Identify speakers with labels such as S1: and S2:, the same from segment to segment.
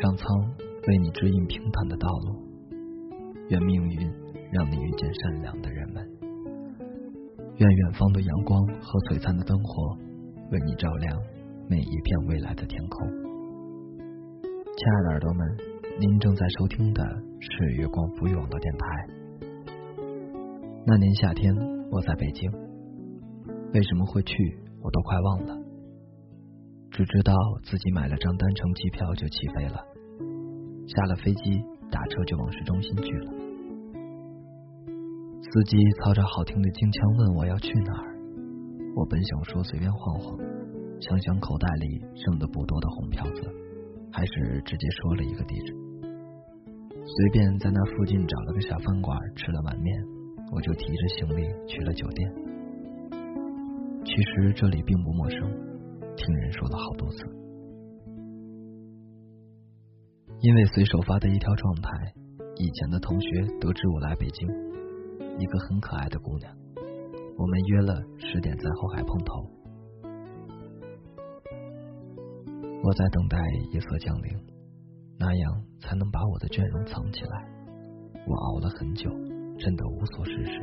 S1: 愿上苍为你指引平坦的道路，愿命运让你遇见善良的人们，愿远方的阳光和璀璨的灯火为你照亮每一片未来的天空。亲爱的耳朵们，您正在收听的是月光浮语网络电台。那年夏天，我在北京，为什么会去，我都快忘了。只知道自己买了张单程机票就起飞了，下了飞机打车就往市中心去了。司机操着好听的京腔问我要去哪儿，我本想说随便晃晃，想想口袋里剩的不多的红票子，还是直接说了一个地址。随便在那附近找了个小饭馆吃了碗面，我就提着行李去了酒店。其实这里并不陌生。听人说了好多次，因为随手发的一条状态，以前的同学得知我来北京，一个很可爱的姑娘，我们约了十点在后海碰头。我在等待夜色降临，那样才能把我的倦容藏起来。我熬了很久，真的无所事事，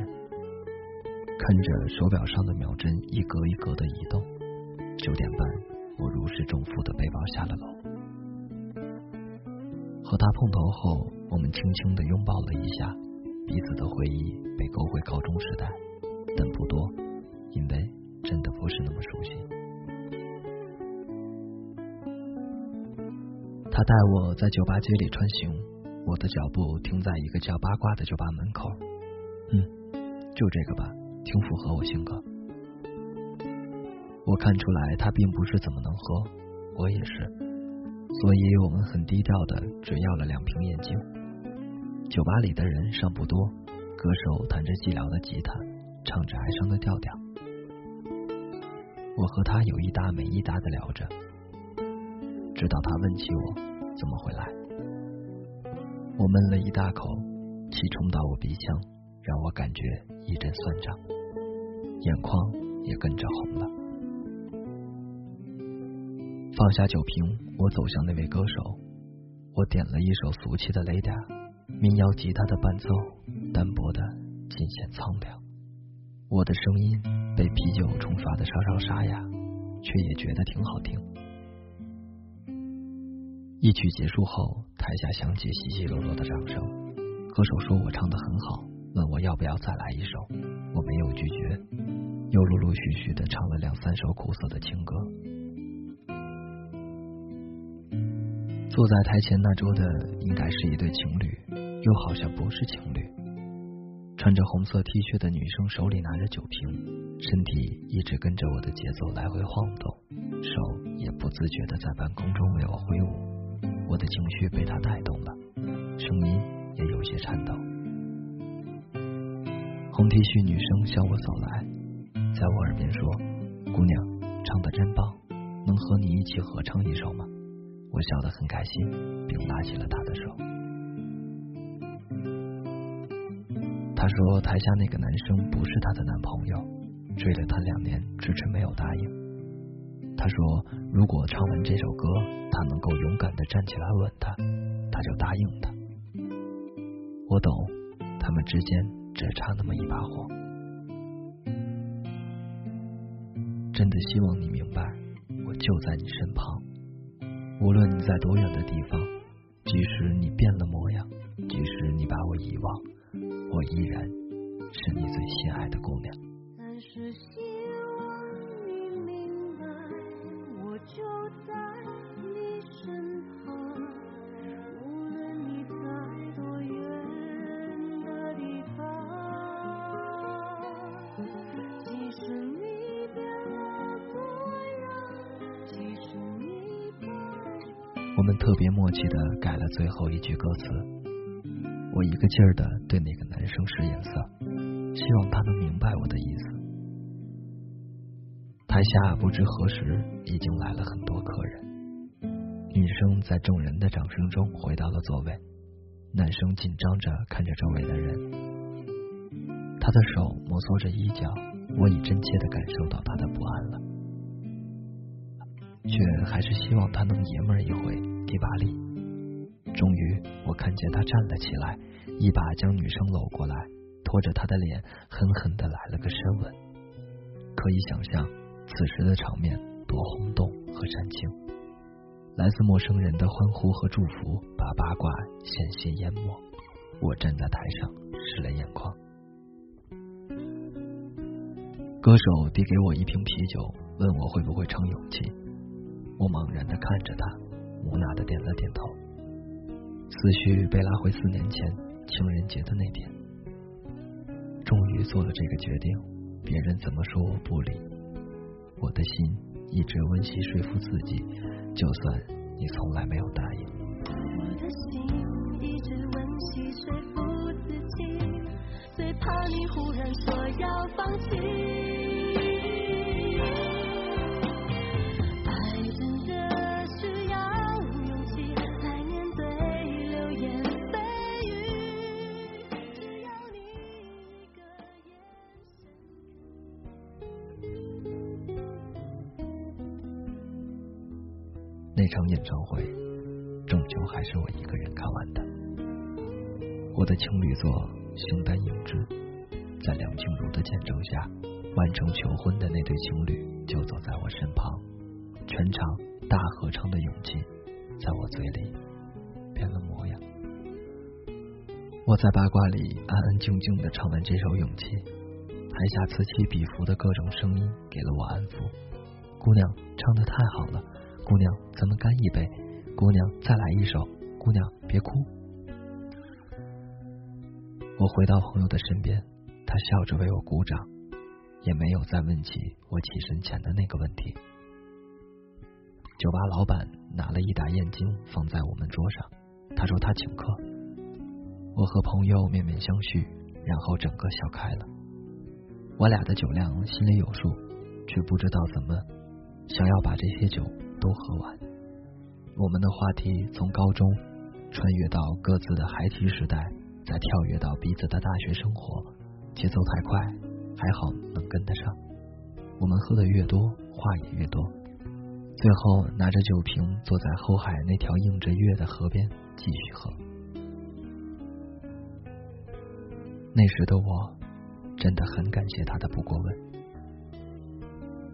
S1: 看着手表上的秒针一格一格的移动。九点半，我如释重负的背包下了楼。和他碰头后，我们轻轻的拥抱了一下，彼此的回忆被勾回高中时代，但不多，因为真的不是那么熟悉。他带我在酒吧街里穿行，我的脚步停在一个叫八卦的酒吧门口。嗯，就这个吧，挺符合我性格。我看出来他并不是怎么能喝，我也是，所以我们很低调的只要了两瓶眼镜。酒吧里的人尚不多，歌手弹着寂寥的吉他，唱着哀伤的调调。我和他有一搭没一搭的聊着，直到他问起我怎么回来。我闷了一大口气冲到我鼻腔，让我感觉一阵酸胀，眼眶也跟着红了。放下酒瓶，我走向那位歌手。我点了一首俗气的雷达，民谣吉他的伴奏，单薄的尽显苍凉。我的声音被啤酒冲刷的稍稍沙哑，却也觉得挺好听。一曲结束后，台下响起稀稀落落的掌声。歌手说我唱的很好，问我要不要再来一首。我没有拒绝，又陆陆续续的唱了两三首苦涩的情歌。坐在台前那桌的应该是一对情侣，又好像不是情侣。穿着红色 T 恤的女生手里拿着酒瓶，身体一直跟着我的节奏来回晃动，手也不自觉的在半空中为我挥舞。我的情绪被她带动了，声音也有些颤抖。红 T 恤女生向我走来，在我耳边说：“姑娘，唱的真棒，能和你一起合唱一首吗？”我笑得很开心，并拉起了他的手。他说台下那个男生不是他的男朋友，追了他两年，迟迟没有答应。他说如果唱完这首歌，他能够勇敢的站起来吻他，他就答应他。我懂，他们之间只差那么一把火。真的希望你明白，我就在你身旁。无论你在多远的地方，即使你变了模样，即使你把我遗忘，我依然是你最心爱的姑娘。们特别默契的改了最后一句歌词，我一个劲儿的对那个男生使眼色，希望他能明白我的意思。台下不知何时已经来了很多客人，女生在众人的掌声中回到了座位，男生紧张着看着周围的人，他的手摩挲着衣角，我已真切的感受到他的不安了。却还是希望他能爷们儿一回，给把力，终于，我看见他站了起来，一把将女生搂过来，拖着她的脸，狠狠的来了个深吻。可以想象，此时的场面多轰动和煽情。来自陌生人的欢呼和祝福，把八卦险些淹没。我站在台上，湿了眼眶。歌手递给我一瓶啤酒，问我会不会唱《勇气》。我茫然的看着他，无奈的点了点头。思绪被拉回四年前情人节的那天，终于做了这个决定。别人怎么说我不理，我的心一直温习说服自己，就算你从来没有答应。
S2: 我的心一直温习说服自己，最怕你忽然说要放弃。
S1: 场演唱会，终究还是我一个人看完的。我的情侣座形单影只，在梁静茹的见证下，完成求婚的那对情侣就走在我身旁，全场大合唱的勇气，在我嘴里变了模样。我在八卦里安安静静的唱完这首勇气，台下此起彼伏的各种声音给了我安抚。姑娘唱的太好了。姑娘，咱们干一杯。姑娘，再来一首。姑娘，别哭。我回到朋友的身边，他笑着为我鼓掌，也没有再问起我起身前的那个问题。酒吧老板拿了一打燕京放在我们桌上，他说他请客。我和朋友面面相觑，然后整个笑开了。我俩的酒量心里有数，却不知道怎么想要把这些酒。都喝完，我们的话题从高中穿越到各自的孩提时代，再跳跃到彼此的大学生活，节奏太快，还好能跟得上。我们喝的越多，话也越多，最后拿着酒瓶坐在后海那条映着月的河边继续喝。那时的我真的很感谢他的不过问，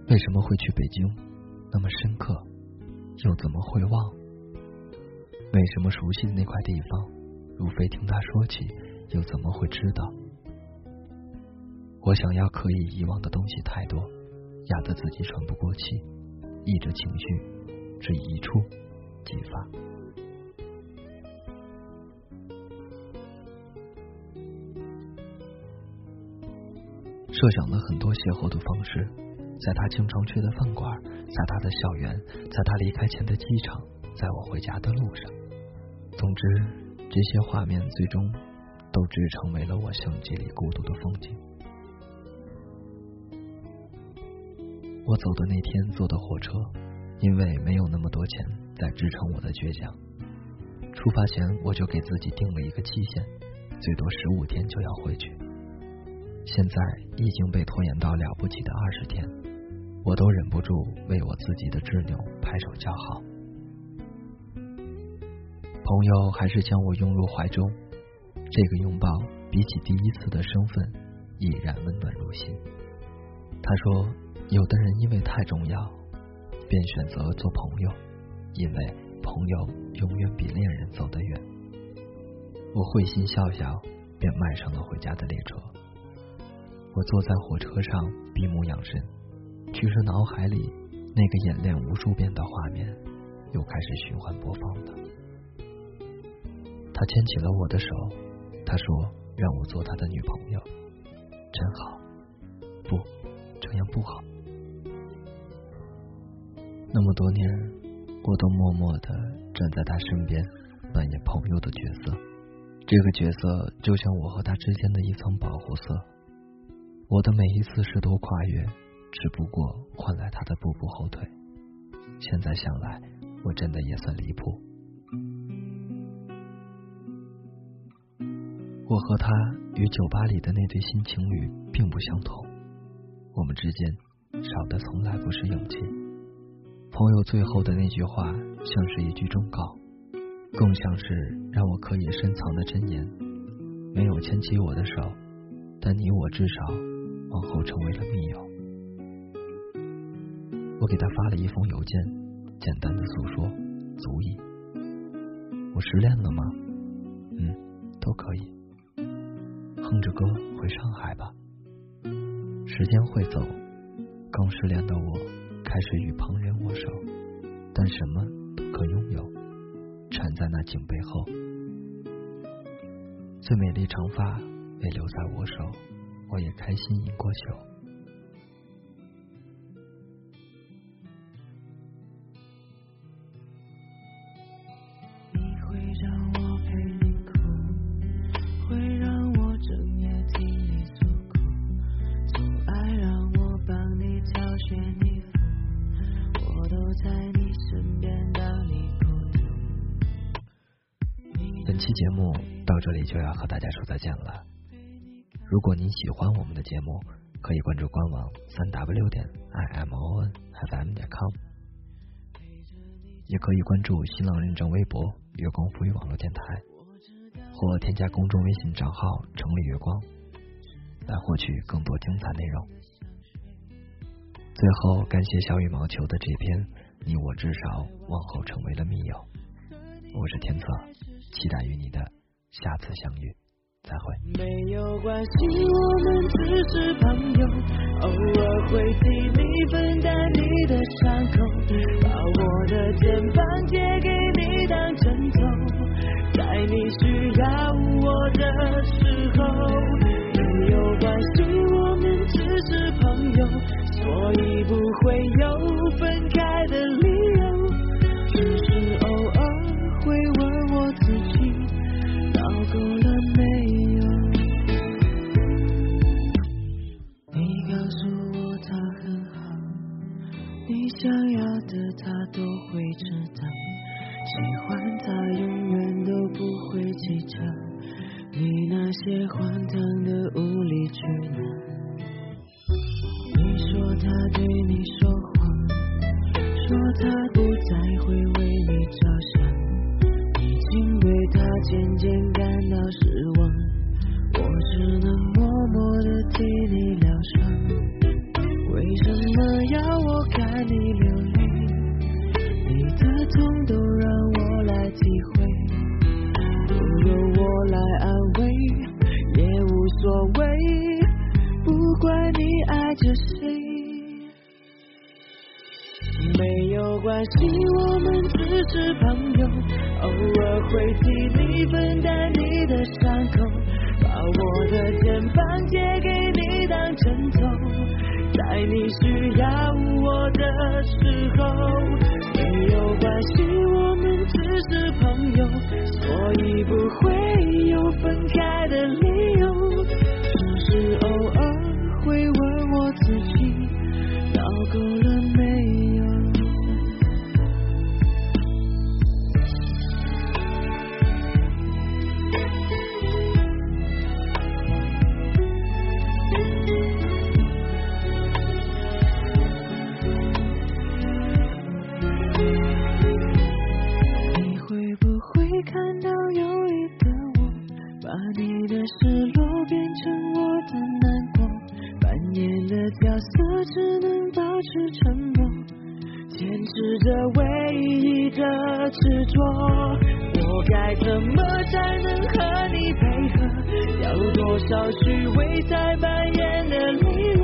S1: 为什么会去北京那么深刻？又怎么会忘？为什么熟悉的那块地方，如非听他说起，又怎么会知道？我想要可以遗忘的东西太多，压得自己喘不过气，抑制情绪，只一触即发。设想了很多邂逅的方式。在他经常去的饭馆，在他的校园，在他离开前的机场，在我回家的路上。总之，这些画面最终都只成为了我相机里孤独的风景。我走的那天坐的火车，因为没有那么多钱在支撑我的倔强。出发前我就给自己定了一个期限，最多十五天就要回去。现在已经被拖延到了不起的二十天。我都忍不住为我自己的执拗拍手叫好。朋友还是将我拥入怀中，这个拥抱比起第一次的身份依然温暖如心。他说，有的人因为太重要，便选择做朋友，因为朋友永远比恋人走得远。我会心笑笑，便迈上了回家的列车。我坐在火车上，闭目养神。其实脑海里那个演练无数遍的画面又开始循环播放了。他牵起了我的手，他说让我做他的女朋友，真好。不，这样不好。那么多年，我都默默的站在他身边，扮演朋友的角色。这个角色就像我和他之间的一层保护色。我的每一次试图跨越。只不过换来他的步步后退。现在想来，我真的也算离谱。我和他与酒吧里的那对新情侣并不相同，我们之间少的从来不是勇气。朋友最后的那句话像是一句忠告：更像是让我可以深藏的真言。没有牵起我的手，但你我至少往后成为了密友。我给他发了一封邮件，简单的诉说，足矣。我失恋了吗？嗯，都可以。哼着歌回上海吧。时间会走，刚失恋的我开始与旁人握手，但什么都可拥有，缠在那颈背后。最美丽长发被留在我手，我也开心饮过酒。节目到这里就要和大家说再见了。如果您喜欢我们的节目，可以关注官网三 w 点 i m o n f m 点 com，也可以关注新浪认证微博“月光浮语网络电台”，或添加公众微信账号“城里月光”，来获取更多精彩内容。最后，感谢小羽毛球的这篇“你我至少往后成为了密友”，我是天策。期待与你的下次相遇，再会。
S2: 没有关系，我们只是朋友，偶尔会替你分担你的想要的他都会知道，喜欢他永远都不会计较，你那些荒唐的无理取闹。你说他对你说谎，说他不再会为你着想，已经对他渐渐感到失望，我只能。关系，我们只是朋友，偶尔会替你分担你的伤口，把我的肩膀借给你当枕头，在你需要我的时候。我该怎么才能和你配合？要多少虚伪在扮演的礼